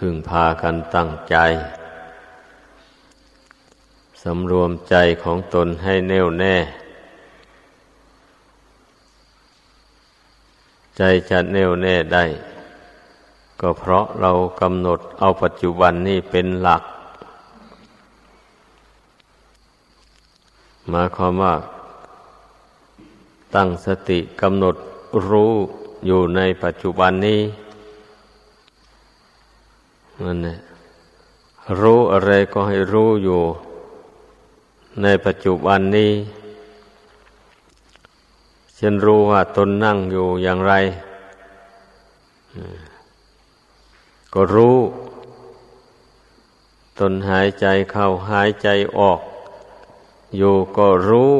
พึงพากันตั้งใจ สำรวมใจของตนให้แน่วแน่ ใจจะแน่วแน่ได้ ก็เพราะเรากำหนดเอาปัจจุบันนี่เป็นหลักมาความว่า ตั้งสติกำหนดรู้อยู่ในปัจจุบันนี้ มันเนี่ยรู้อะไรก็ให้รู้อยู่ ในปัจจุบันนี้ ฉันรู้ว่าตนนั่งอยู่อย่างไร ก็รู้ ตนหายใจเข้าหายใจออก อยู่ก็รู้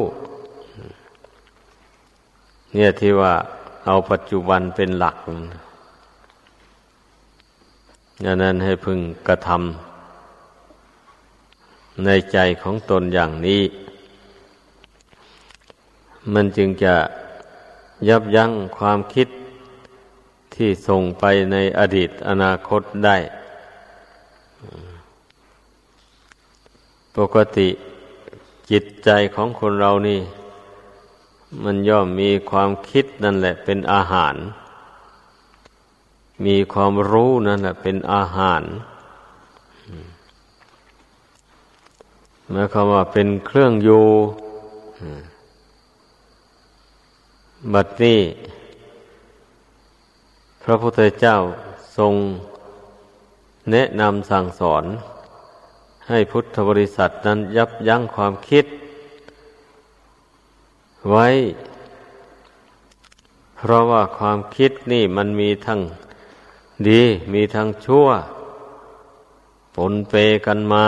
เนี่ยที่ว่าเอาปัจจุบันเป็นหลัก ดังนั้นให้พึงกระทำในใจของตนอย่างนี้ มันจึงจะยับยั้งความคิดที่ส่งไปในอดีตอนาคตได้ ปกติจิตใจของคนเรานี่ มันย่อมมีความคิดนั่นแหละเป็นอาหาร มีความรู้นั่นแหละเป็นอาหารหมายความว่าเป็นเครื่องอยู่บัดนี้ พระพุทธเจ้าทรงแนะนำสั่งสอน ให้พุทธบริษัทนั้นยับยั้งความคิด ไว้ เพราะว่าความคิดนี่มันมีทั้ง ดีมีทางชั่วปนเปกันมา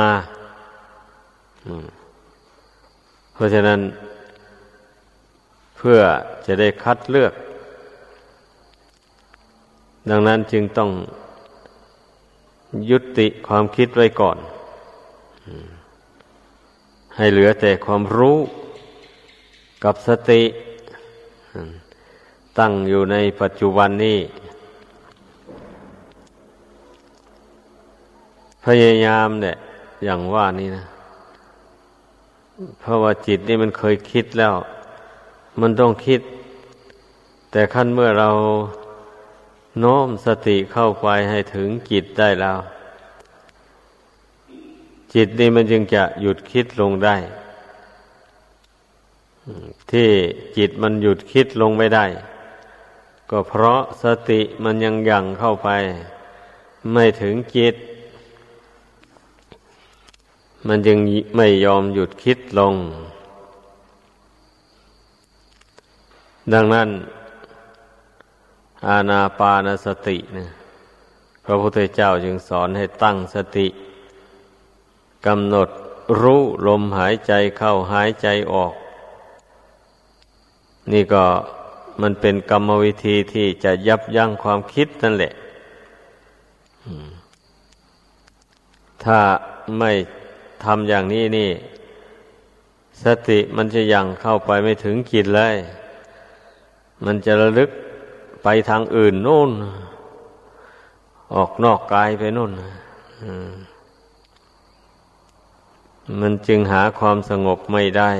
เพราะฉะนั้น เพื่อจะได้คัดเลือก ดังนั้นจึงต้องยุติความคิดไว้ก่อน ให้เหลือแต่ความรู้กับสติ ตั้งอยู่ในปัจจุบันนี้ พยายามเนี่ยอย่างว่านี่นะเพราะว่าจิตนี่มันเคยคิดแล้ว มันต้องคิด แต่ขั้นเมื่อเราโน้มสติเข้าไปให้ถึงจิตได้แล้ว จิตนี่มันจึงจะหยุดคิดลงได้ ที่จิตมันหยุดคิดลงไม่ได้ ก็เพราะสติมันยังยั่งเข้าไป ไม่ถึงจิต มันยังไม่ยอมหยุดคิดลง ดังนั้น อาณาปานสติเนี่ยพระพุทธเจ้าจึงสอนให้ตั้งสติกำหนดรู้ลมหายใจเข้าหายใจออก นี่ก็มันเป็นกรรมวิธีที่จะยับยั้งความคิดนั่นแหละถ้าไม่ ทำอย่างนี้นี่ สติมันจะยังเข้าไปไม่ถึงจิตเลย มันจะระลึกไปทางอื่นโน่น ออกนอกกายไปโน่นมันจึงหาความสงบไม่ได้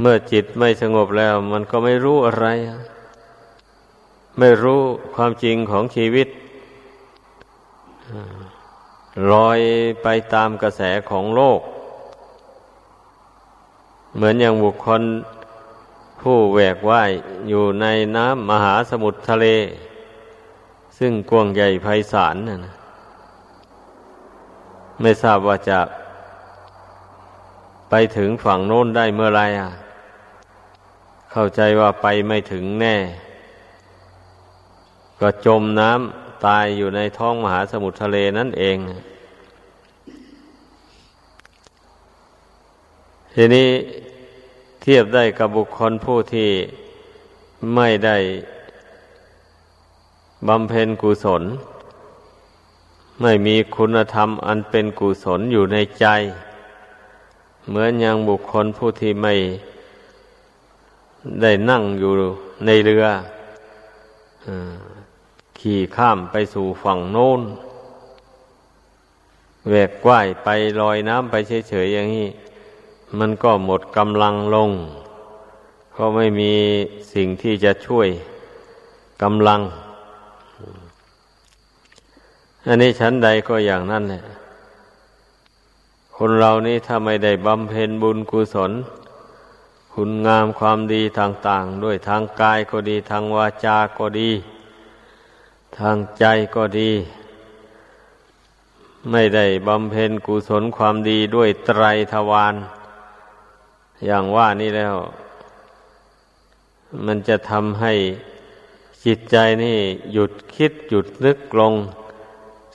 เมื่อจิตไม่สงบแล้ว มันก็ไม่รู้อะไร ไม่รู้ความจริงของชีวิต ลอยไปตามกระแสของโลก เหมือนอย่างบุคคลผู้แหวกว่ายอยู่ในน้ำมหาสมุทรทะเล ซึ่งกว้างใหญ่ไพศาลนะนะไม่ทราบว่าจะไปถึงฝั่งโน้นได้เมื่อไรอะ เข้าใจว่าไปไม่ถึงแน่ ก็จมน้ำ ตายอยู่ในท้องมหาสมุทรทะเลนั่นเอง ทีนี้เทียบได้กับบุคคลผู้ที่ไม่ได้บำเพ็ญกุศล ไม่มีคุณธรรมอันเป็นกุศลอยู่ในใจ เหมือนอย่างบุคคลผู้ที่ไม่ได้นั่งอยู่ในเรืออ ขี่ข้ามไปสู่ฝั่งโน้นแหวกว่ายไปลอยน้ำไปเฉยๆอย่างนี้ มันก็หมดกำลังลงเพราะไม่มีสิ่งที่จะช่วยกำลัง อันนี้ชั้นใดก็อย่างนั้นแหละคนเรานี่ถ้าไม่ได้บำเพ็ญบุญกุศล คุณงามความดีต่าง ๆ ด้วยทางกายก็ดีทางวาจาก็ดี ทางใจก็ดี ไม่ได้บำเพ็ญกุศลความดีด้วยไตรทวารอย่างว่านี่แล้ว มันจะทำให้จิตใจนี่หยุดคิดหยุดนึกลง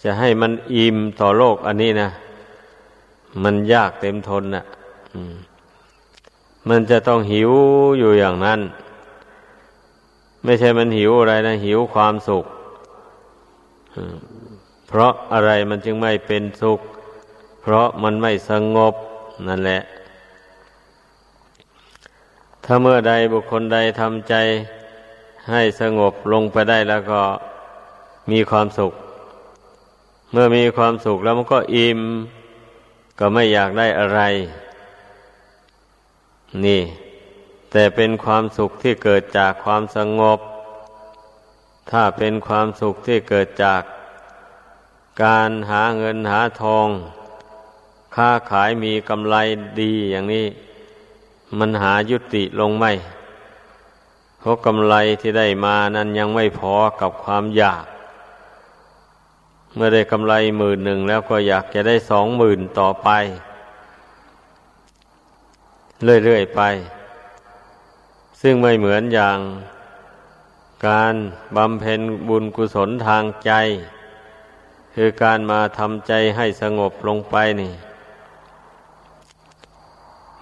จะให้มันอิ่มต่อโลกอันนี้นะมันยากเต็มทนนะ่ะมันจะต้องหิวอยู่อย่างนั้น ไม่ใช่มันหิวอะไรนะ หิวความสุข เพราะอะไรมันจึงไม่เป็นสุข เพราะมันไม่สงบนั่นแหละ ถ้าเมื่อใดบุคคลใดทำใจให้สงบลงไปได้แล้วก็มีความสุข เมื่อมีความสุขแล้วมันก็อิ่มก็ไม่อยากได้อะไร นี่ แต่เป็นความสุขที่เกิดจากความสงบ ถ้าเป็นความสุขที่เกิดจากการหาเงินหาทอง ค้าขายมีกำไรดีอย่างนี้ มันหายุติลงไม่เพราะกำไรที่ได้มานั้นยังไม่พอกับความอยาก เมื่อได้กำไรหมื่นหนึ่งแล้วก็อยากจะได้สองหมื่นต่อไป เรื่อยๆไป ซึ่งไม่เหมือนอย่าง การบำเพ็ญบุญกุศลทางใจ คือการมาทำใจให้สงบลงไปนี่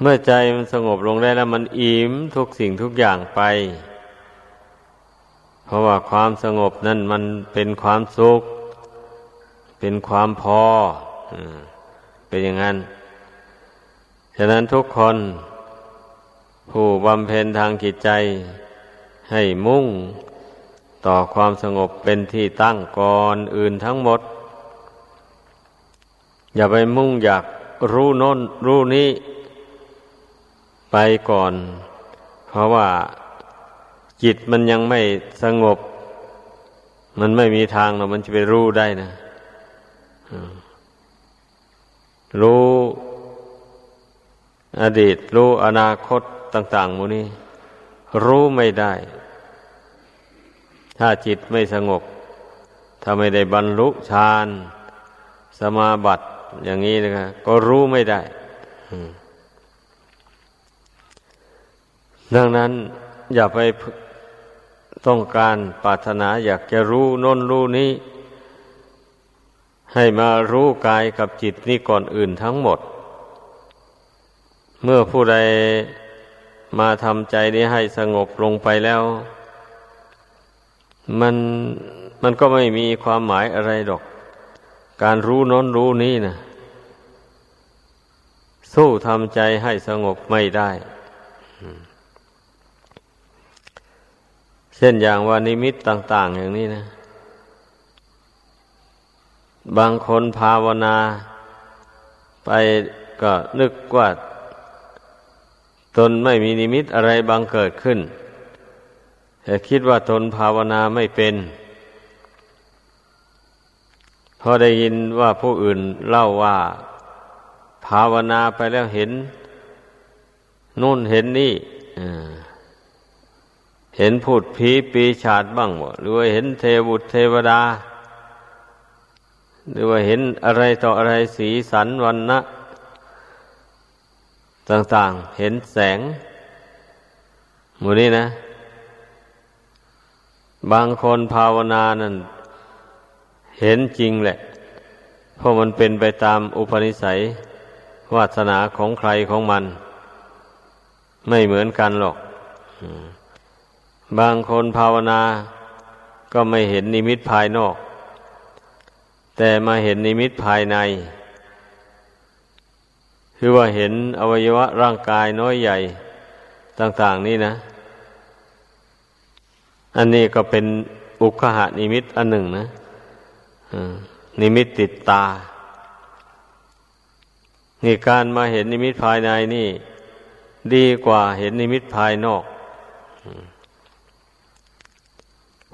เมื่อใจมันสงบลงได้แล้วมันอิ่มทุกสิ่งทุกอย่างไป เพราะว่าความสงบนั่นมันเป็นความสุข เป็นความพอเป็นอย่างนั้น ฉะนั้นทุกคน ผู้บำเพ็ญทางจิตใจ ให้มุ่ง ต่อความสงบเป็นที่ตั้งก่อนอื่นทั้งหมด อย่าไปมุ่งอยากรู้โน้นรู้นี้ไปก่อน เพราะว่าจิตมันยังไม่สงบ มันไม่มีทางหรอกมันจะไปรู้ได้นะรู้อดีต รู้อนาคตต่าง ๆมูนี้ รู้ไม่ได้ ถ้าจิตไม่สงบ ถ้าไม่ได้บรรลุฌานสมาบัติอย่างนี้นะครับก็รู้ไม่ได้ดังนั้นอย่าไปต้องการปรารถนาอยากจะรู้น้นรู้นี้ ให้มารู้กายกับจิตนี้ก่อนอื่นทั้งหมด เมื่อผู้ใดมาทำใจนี้ให้สงบลงไปแล้ว มันมันก็ไม่มีความหมายอะไรดอก การรู้น้นรู้นี้นะสู้ทำใจให้สงบไม่ได้ เช่นอย่างว่านิมิตต่าง ๆ อย่างนี้นะ บางคนภาวนา ไปก็นึกว่า ตนไม่มีนิมิตอะไรบางเกิดขึ้น แต่คิดว่าตนภาวนาไม่เป็น พอได้ยินว่าผู้อื่นเล่าว่า ภาวนาไปแล้วเห็นนู่นเห็นนี่เห็นพูดผีปีชาดบ้างหรือว่าเห็นเทวุตเทวดา หรือว่าเห็นอะไรต่ออะไรสีสันวันนะต่างๆ เห็นแสงหมูนี้นะ บางคนภาวนานั่นเห็นจริงแหละ เพราะมันเป็นไปตามอุปนิสัยวาสนาของใครของมัน ไม่เหมือนกันหรอก บางคนภาวนาก็ไม่เห็นนิมิตภายนอก แต่มาเห็นนิมิตภายใน คือว่าเห็นอวัยวะร่างกายน้อยใหญ่ต่าง ๆ นี่นะ อันนี้ก็เป็นอุคหานิมิตอันหนึ่งนะนิมิตติดตา นี่การมาเห็นนิมิตภายในนี่ ดีกว่าเห็นนิมิตภายนอก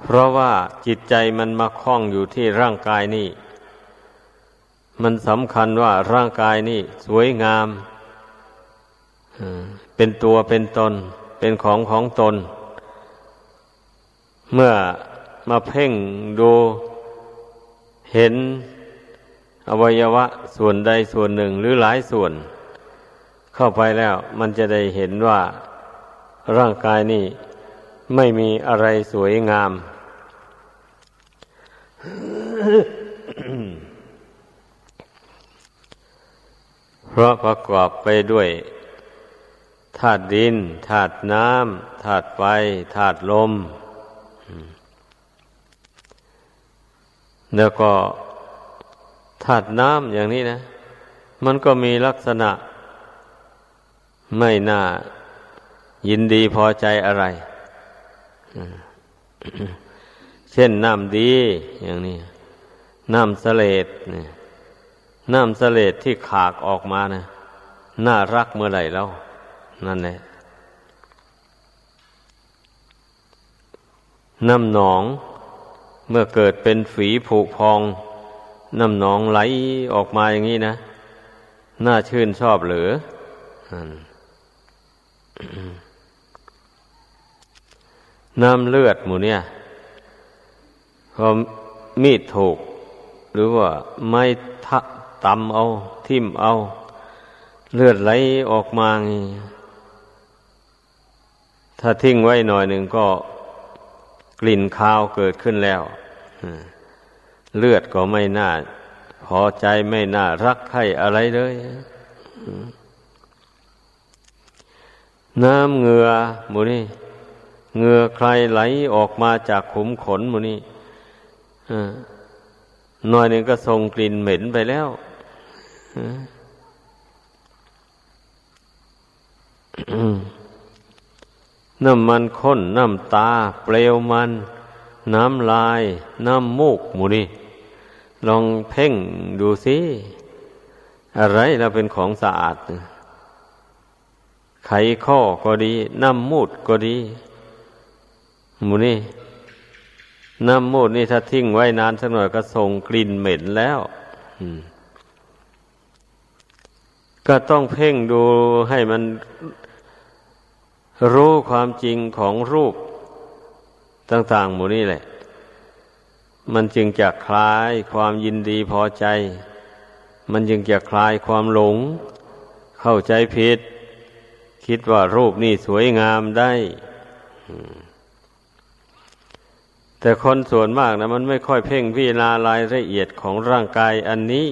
เพราะว่าจิตใจมันมาคล้องอยู่ที่ร่างกายนี่ มันสำคัญว่าร่างกายนี่สวยงาม เป็นตัวเป็นตน เป็นของของตน เมื่อมาเพ่งดูเห็นอวัยวะส่วนใดส่วนหนึ่งหรือหลายส่วน เข้าไปแล้วมันจะได้เห็นว่าร่างกายนี่ไม่มีอะไรสวยงาม เพราะประกอบไปด้วยธาตุดินธาตุน้ำธาตุไฟธาตุลม แล้วก็ธาตุน้ำอย่างนี้นะ มันก็มีลักษณะ ไม่น่ายินดีพอใจอะไร เช่นน้ำดีอย่างนี้ น้ำเสลดเนี่ยน้ำเสลดที่ขากออกมานะน่ารักเมื่อไหร่แล้ว นั่นแหละน้ำหนอง เมื่อเกิดเป็นฝีผุพองน้ำหนองไหลออกมาอย่างนี้นะ น่าชื่นชอบหรือน้ำเลือดหมูเนี่ยพอมีดถูก หรือว่าไม้ทะตำเอา ทิ่มเอา เลือดไหลออกมางี้ถ้าทิ้งไว้หน่อยหนึ่งก็ ลิ่นคาวเกิดขึ้นแล้วเลือดก็ไม่น่าพอใจไม่น่ารักใครอะไรเลยน้ำเหงือหมูนี่เหงือใครไหลออกมาจากขุมขนหมูนี่หน่อยหนึ่งก็ส่งกลิ่นเหม็นไปแล้ว น้ำมันข้น น้ำตา เปลวมัน น้ำลาย น้ำมูกหมูนี่ลองเพ่งดูสิอะไรเราเป็นของสะอาด ไขข้อก็ดี น้ำมูดก็ดีหมูนี่น้ำมูดนี่ถ้าทิ้งไว้นานสักหน่อยก็ส่งกลิ่นเหม็นแล้วก็ต้องเพ่งดูให้มัน รู้ความจริงของรูปต่าง ๆ หมู่นี้แหละ มันจึงจะคลายความยินดีพอใจ มันจึงจะคลายความหลง เข้าใจผิด คิดว่ารูปนี่สวยงามได้ แต่คนส่วนมากนะมันไม่ค่อยเพ่งพิจารณารายละเอียดของร่างกายอันนี้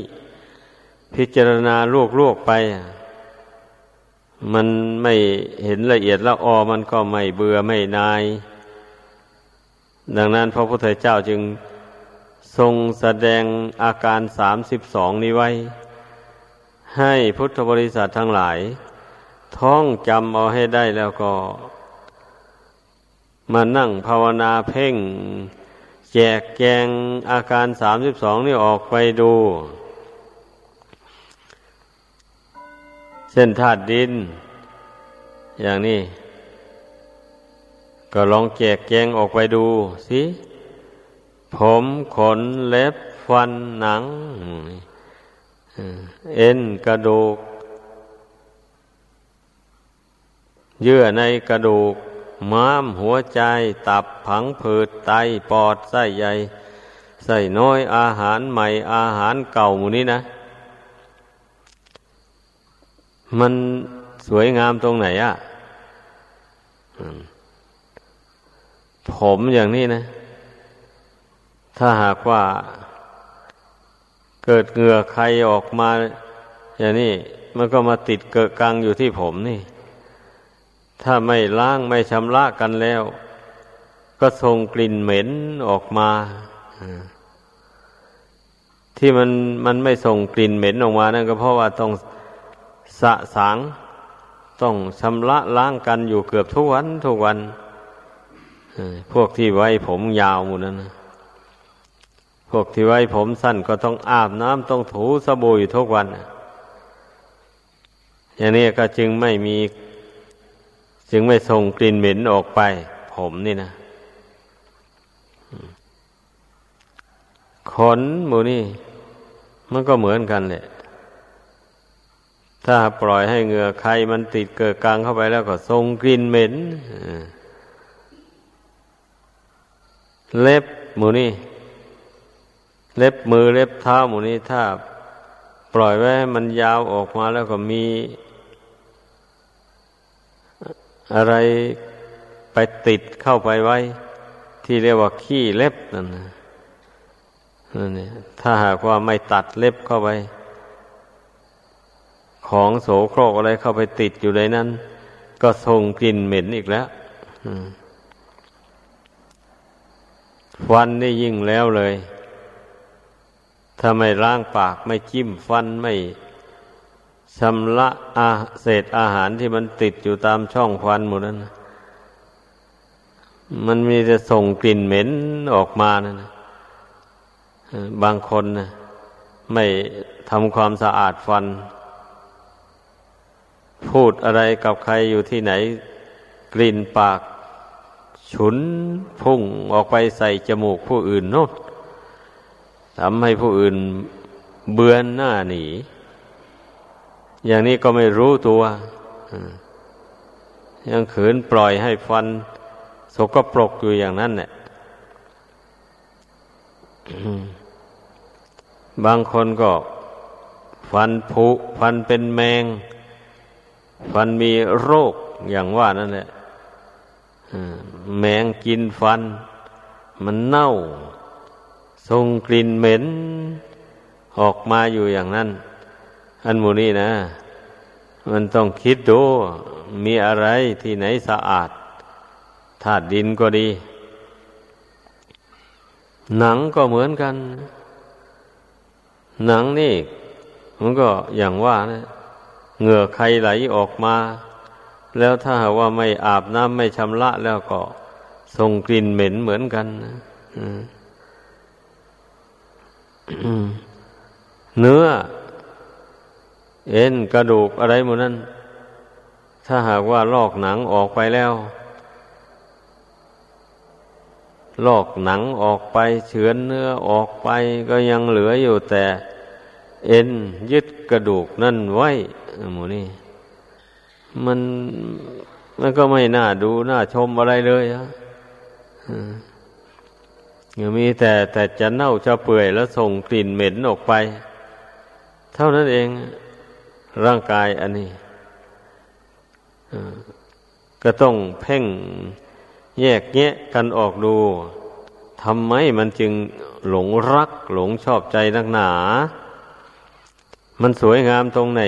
พิจารณาลวกๆไป มันไม่เห็นละเอียดล้วออมันก็ไม่เบื่อไม่นาย ดังนั้นพระพุทธเจ้าจึงทรงแสดงอาการสามสิบสองนี้ไว้ ให้พุทธบริษัททั้งหลาย ท่องจำเอาให้ได้แล้วก็ มานั่งภาวนาเพ่ง แจกแกงอาการสามสิบสองนี่ออกไปดู เส้นธาตุดิน อย่างนี้ ก็ลองแจกแจงออกไปดูสิผมขนเล็บฟันหนัง เอ็นกระดูก เยื่อในกระดูก ม้ามหัวใจ ตับผังผืดไตปอดไส้ใหญ่ใส่น้อยอาหารใหม่อาหารเก่าหมูนี้นะ มันสวยงามตรงไหนอะ่ะผมอย่างนี้นะ ถ้าหากว่า เกิดเหงื่อใครออกมา อย่างนี้มันก็มาติดเกิดกังอยู่ที่ผมนี่ ถ้าไม่ล้างไม่ชำระกันแล้ว ก็ส่งกลิ่นเหม็นออกมาที่มันมันไม่ส่งกลิ่นเหม็นออกมานั่นก็เพราะว่าต้อง สะสางต้องชำระล้างกันอยู่เกือบทุกวันทุกวันพวกที่ไว้ผมยาวหมดนั้นนะพวกที่ไว้ผมสั้นก็ต้องอาบน้ำต้องถูสบู่อยู่ทุกวันอย่างนี้ก็จึงไม่มี จึงไม่ส่งกลิ่นเหม็นออกไป ผมนี่นะขนหมูนี่ มันก็เหมือนกันแหละ ถ้าปล่อยให้เหงื่อใครมันติดเกิดกลางเข้าไปแล้วก็ทรงกลิ่นเหม็นเล็บหมูนี่ เล็บมือเล็บเท้าหมูนี่ถ้าปล่อยไว้มันยาวออกมาแล้วก็มี อะไรไปติดเข้าไปไว้ ที่เรียกว่าขี้เล็บนั่นนะนั่นเนี่ยถ้าหากว่าไม่ตัดเล็บเข้าไป ของโสโครกอะไรเข้าไปติดอยู่ในนั้น ก็ส่งกลิ่นเหม็นอีกแล้วฟันนี่ยิ่งแล้วเลยถ้าไม่ล้างปากไม่จิ้มฟันไม่ชำระอาเศษอาหารที่มันติดอยู่ตามช่องฟันหมดนั้นมันมีจะส่งกลิ่นเหม็นออกมานะนะบางคนนะไม่ทำความสะอาดฟัน พูดอะไรกับใครอยู่ที่ไหน กลิ่นปาก ฉุนพุ่งออกไปใส่จมูกผู้อื่นโน่นทำให้ผู้อื่นเบือนหน้าหนี อย่างนี้ก็ไม่รู้ตัวยังขืนปล่อยให้ฟัน สกปรกอยู่อย่างนั้นเนี่ยบางคนก็ฟันผุฟันเป็นแมง ฟันมีโรคอย่างว่านั่นแหละแมงกินฟัน มันเน่าส่งกลิ่นเหม็น ออกมาอยู่อย่างนั้น อันมูนี่นะ มันต้องคิดดู มีอะไรที่ไหนสะอาดธาตุดินก็ดี หนังก็เหมือนกัน หนังนี่ มันก็อย่างว่านะ เหงื่อใครไหลออกมา แล้วถ้าหากว่าไม่อาบน้ำไม่ชำระแล้วก็ส่งกลิ่นเหม็นเหมือนกันนะเนื้อ เอ็นกระดูกอะไรหมดนั้น ถ้าหากว่าลอกหนังออกไปแล้ว ลอกหนังออกไป เฉือนเนื้อออกไปก็ยังเหลืออยู่แต่ เอ็นยึดกระดูกนั่นไว้หมูนี่มันมันก็ไม่น่าดูน่าชมอะไรเลยอะยังมีแต่แต่จะเน่าจะเปื่อยแล้วส่งกลิ่นเหม็นออกไป เท่านั้นเองร่างกายอันนี้ก็ต้องเพ่งแยกแยะกันออกดูทำไมมันจึงหลงรัก หลงชอบใจนักหนา มันสวยงามตรงไหน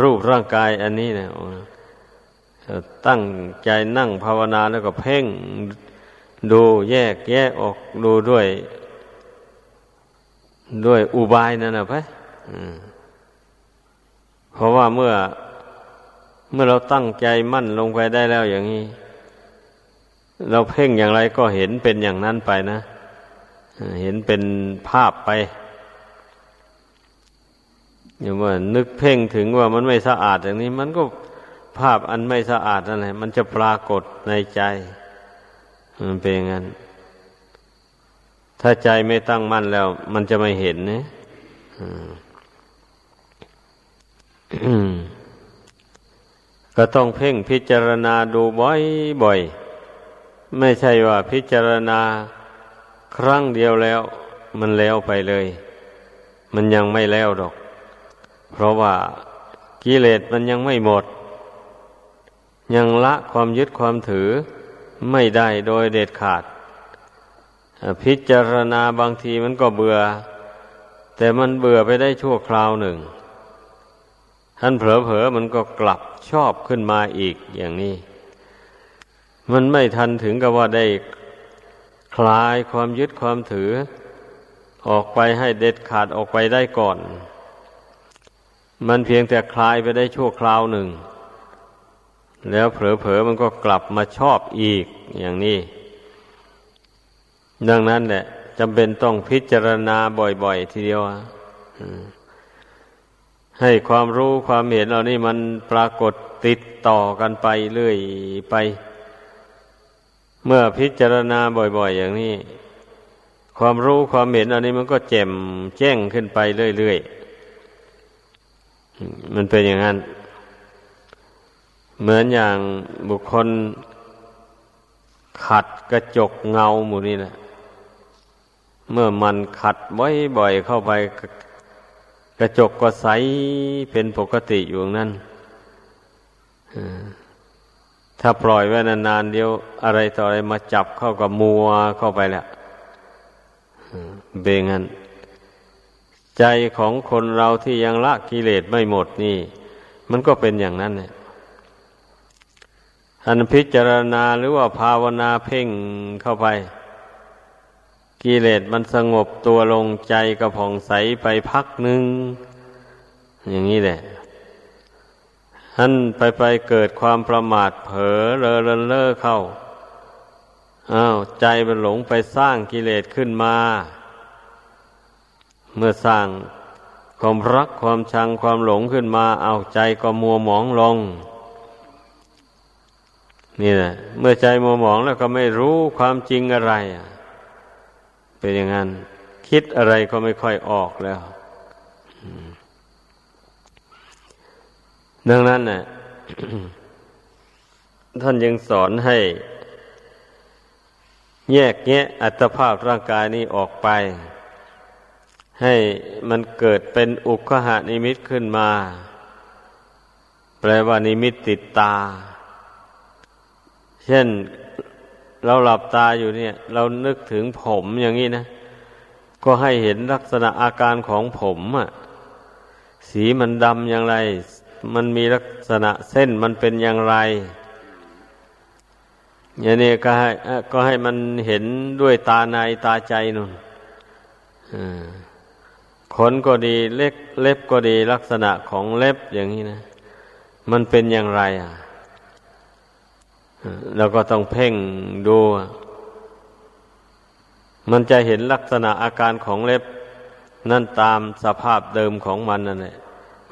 รูปร่างกายอันนี้เนะตั้งใจนั่งภาวนาแล้วก็เพ่งดูแยกแยกออกดูด้วย ด้วยอุบายนั่นนะพะเพราะว่าเมื่อเมื่อเราตั้งใจมั่นลงไปได้แล้วอย่างนี้ เราเพ่งอย่างไรก็เห็นเป็นอย่างนั้นไปนะ เห็นเป็นภาพไป อย่างว่านึกเพ่งถึงว่ามันไม่สะอาดอย่างนี้ มันก็ภาพอันไม่สะอาดนั่นแหละมันจะปรากฏในใจมันเป็นงั้น ถ้าใจไม่ตั้งมั่นแล้ว มันจะไม่เห็นนี่ยก็ต้องเพ่งพิจารณาดูบ่อยๆไม่ใช่ว่าพิจารณาครั้งเดียวแล้ว มันแล้วไปเลย มันยังไม่แล้วดอก เพราะว่ากิเลสมันยังไม่หมด ยังละความยึดความถือไม่ได้โดยเด็ดขาด พิจารณาบางทีมันก็เบื่อ แต่มันเบื่อไปได้ชั่วคราวหนึ่ง ท่านเผลอๆมันก็กลับชอบขึ้นมาอีกอย่างนี้ มันไม่ทันถึงกับว่าได้คลายความยึดความถือ ออกไปให้เด็ดขาดออกไปได้ก่อน มันเพียงแต่คลายไปได้ชั่วคราวหนึ่ง แล้วเผลอๆมันก็กลับมาชอบอีกอย่างนี้ ดังนั้นแหละจำเป็นต้องพิจารณาบ่อย ๆ ทีเดียวให้ความรู้ความเห็นเหล่านี้มันปรากฏติดต่อกันไปเรื่อยไป เมื่อพิจารณาบ่อย ๆ อย่างนี้ ความรู้ความเห็นอันนี้มันก็แจ่มแจ้งขึ้นไปเรื่อยๆ มันเป็นอย่างนั้น เหมือนอย่างบุคคลขัดกระจกเงาหมู่นี้แหละ เมื่อมันขัดบ่อยๆเข้าไปกระจกก็ใสเป็นปกติอยู่นั้นถ้าปล่อยไว้นานๆเดียว อะไรต่ออะไรมาจับเข้ากับมัวเข้าไปแหล้วเบงัน ใจของคนเราที่ยังละกิเลสไม่หมดนี่ มันก็เป็นอย่างนั้นเนี่ยอันพิจารณาหรือว่าภาวนาเพ่งเข้าไป กิเลสมันสงบตัวลงใจกระผ่องใสไปพักหนึ่งอย่างนี้แหละท่านไปไปเกิดความประมาทเผลอเลอเลินเล่อเข้าอ้าวใจมันหลงไปสร้างกิเลสขึ้นมา เมื่อสร้างความรักความชังความหลงขึ้นมาเอาใจก็มัวหมองลง นี่แหละเมื่อใจมัวหมองแล้วก็ไม่รู้ความจริงอะไร เป็นอย่างนั้น คิดอะไรก็ไม่ค่อยออกแล้วดังนั้นน่ะท่านยังสอนให้ แยกแยะอัตภาพร่างกายนี้ออกไป ให้มันเกิดเป็นอุคหานิมิตขึ้นมา แปลว่านิมิตติดตา เช่นเราหลับตาอยู่เนี่ย เรานึกถึงผมอย่างนี้นะ ก็ให้เห็นลักษณะอาการของผมอะสีมันดำอย่างไร มันมีลักษณะเส้นมันเป็นอย่างไร อย่างนี้ก็ให้ก็ให้มันเห็นด้วยตาในตาใจนุ่นอ่า ขนก็ดีเล็บเล็บก็ดีลักษณะของเล็บอย่างนี้นะ มันเป็นอย่างไรอะเราก็ต้องเพ่งดู มันจะเห็นลักษณะอาการของเล็บ นั่นตามสภาพเดิมของมันนั่นแหละ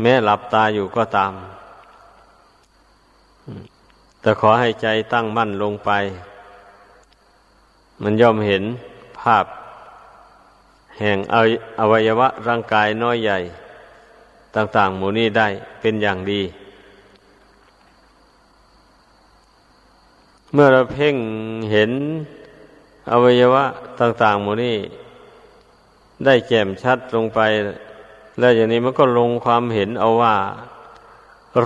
แม้หลับตาอยู่ก็ตาม แต่ขอให้ใจตั้งมั่นลงไป มันย่อมเห็นภาพ แห่งอวัยวะร่างกายน้อยใหญ่ ต่างๆ หมู่นี้ได้เป็นอย่างดี เมื่อเราเพ่งเห็นอวัยวะต่าง ๆ หมู่นี้ได้แจ่มชัดลงไป แล้วอย่างนี้มันก็ลงความเห็นเอาว่า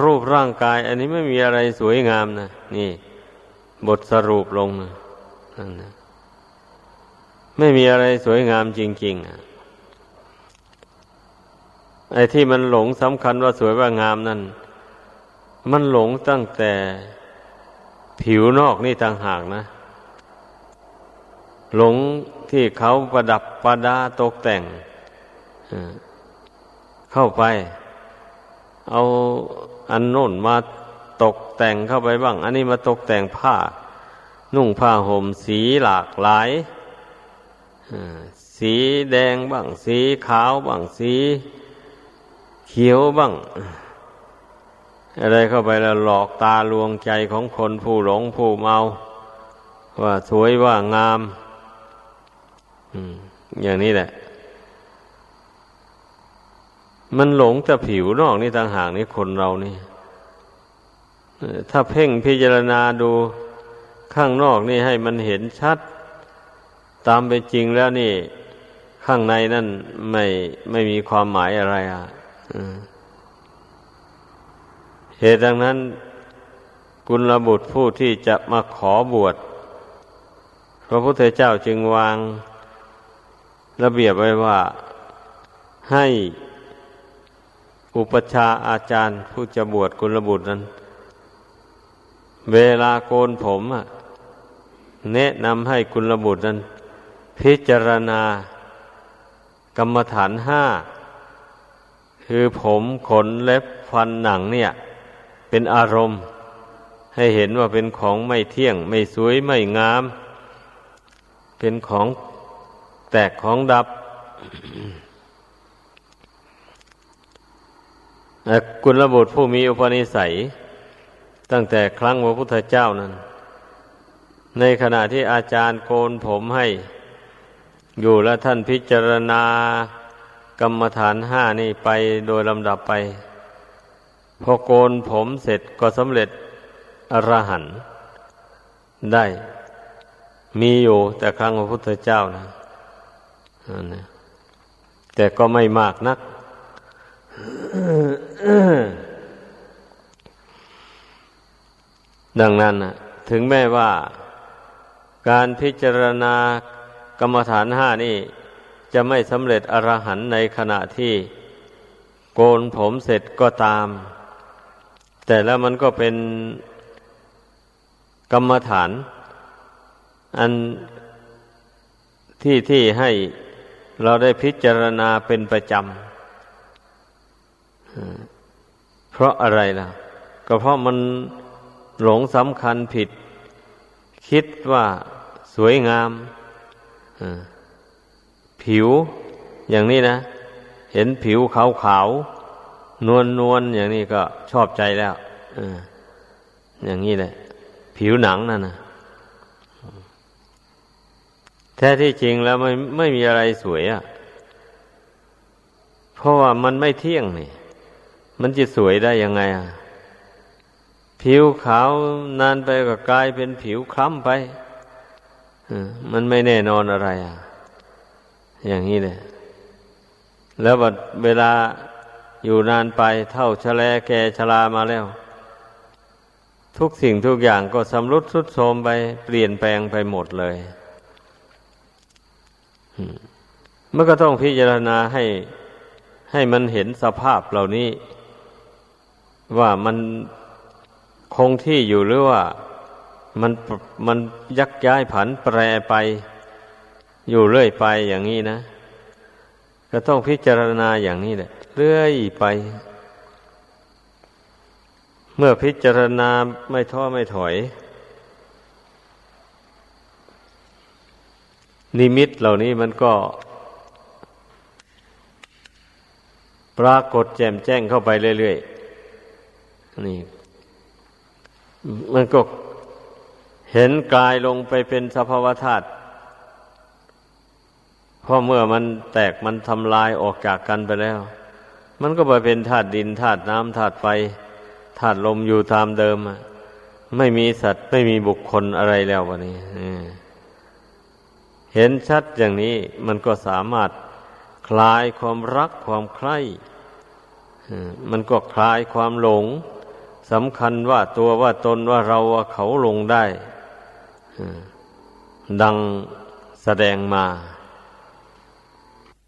รูปร่างกาย อันนี้ไม่มีอะไรสวยงามนะนี่ บทสรุปลงนะนะ ไม่มีอะไรสวยงามจริงๆไอ้ที่มันหลงสำคัญว่าสวยว่างามนั่น มันหลงตั้งแต่ผิวนอกนี่ต่างหากนะ หลงที่เขาประดับประดาตกแต่งเข้าไป เอาอันโน้นมาตกแต่งเข้าไปบ้าง อันนี้มาตกแต่งผ้า นุ่งผ้าห่มสีหลากหลาย สีแดงบ้าง สีขาวบ้าง สีเขียวบ้าง อะไรเข้าไปแล้วหลอกตาลวงใจของคนผู้หลงผู้เมา ว่าสวยว่างามอย่างนี้แหละ มันหลงแต่ผิวนอกนี่ต่างหากนี่คนเรานี่ถ้าเพ่งพิจารณาดูข้างนอกนี่ให้มันเห็นชัด ตามเป็นจริงแล้วนี่ ข้างในนั่นไม่ไม่มีความหมายอะไรอะเหตุดังนั้น กุลบุตรผู้ที่จะมาขอบวชพระพุทธเจ้าจึงวางระเบียบไว้ว่าให้อุปชาอาจารย์ผู้จะบวชกุลบุตรนั้น เวลาโกนผมแนะนำให้กุลบุตรนั้น พิจารณา กรรมฐานห้า คือผมขนเล็บฟันหนังเนี่ย เป็นอารมณ์ ให้เห็นว่าเป็นของไม่เที่ยง ไม่สวยไม่งาม เป็นของแตกของดับกุลบุตรผู้มีอุปนิสัย ตั้งแต่ครั้งพระพุทธเจ้านั้น ในขณะที่อาจารย์โกนผมให้ อยู่แล้วท่านพิจารณากรรมฐานห้านี่ไปโดยลำดับไป พอโกนผมเสร็จก็สำเร็จอรหันต์ได้ มีอยู่แต่ครั้งพระพุทธเจ้านะแต่ก็ไม่มากนัก ดังนั้นนะถึงแม้ว่า การพิจารณา กรรมฐานห้านี่จะไม่สำเร็จอรหันในขณะที่โกนผมเสร็จก็ตาม แต่แล้วมันก็เป็นกรรมฐาน อันที่ที่ให้เราได้พิจารณาเป็นประจำ เพราะอะไรล่ะ ก็เพราะมันหลงสำคัญผิด คิดว่าสวยงาม ผิวอย่างนี้นะ เห็นผิวขาวขาวนวลนวลอย่างนี้ก็ชอบใจแล้วอย่างนี้แหละ ผิวหนังนั่นนะแท้ที่จริงแล้วไม่ไม่มีอะไรสวยอะ่ะ เพราะว่ามันไม่เที่ยงนี่ มันจะสวยได้ยังไงอะ ผิวขาวนานไปก็กลายเป็นผิวคล้ำไป มันไม่แน่นอนอะไรอะ อย่างนี้เลยแล้วเวลาอยู่นานไปเท่าชะแลแกชรามาแล้ว ทุกสิ่งทุกอย่างก็สำรุดสุดโทมไปเปลี่ยนแปลงไปหมดเลยมันก็ต้องพิจารณาให้ให้มันเห็นสภาพเหล่านี้ ว่ามันคงที่อยู่หรือว่า มันมันยักย้ายผันแปรไป อยู่เรื่อยไปอย่างนี้นะ ก็ต้องพิจารณาอย่างนี้แหละเรื่อยไป เมื่อพิจารณาไม่ท้อไม่ถอย นิมิตเหล่านี้มันก็ ปรากฏแจ่มแจ้งเข้าไปเรื่อยๆนี่ มันก็ เห็นกายลงไปเป็นสภาวธาตุพอเมื่อมันแตกมันทำลายออกจากกันไปแล้ว มันก็ไปเป็นธาตุดินธาตุน้ำธาตุไฟธาตุลมอยู่ตามเดิมไม่มีสัตว์ไม่มีบุคคลอะไรแล้ววันนี้เห็นชัดอย่างนี้มันก็สามารถคลายความรักความใคร่มันก็คลายความหลงสำคัญว่าตัวว่าตนว่าเราว่าเขาลงได้ ดังแสดงมา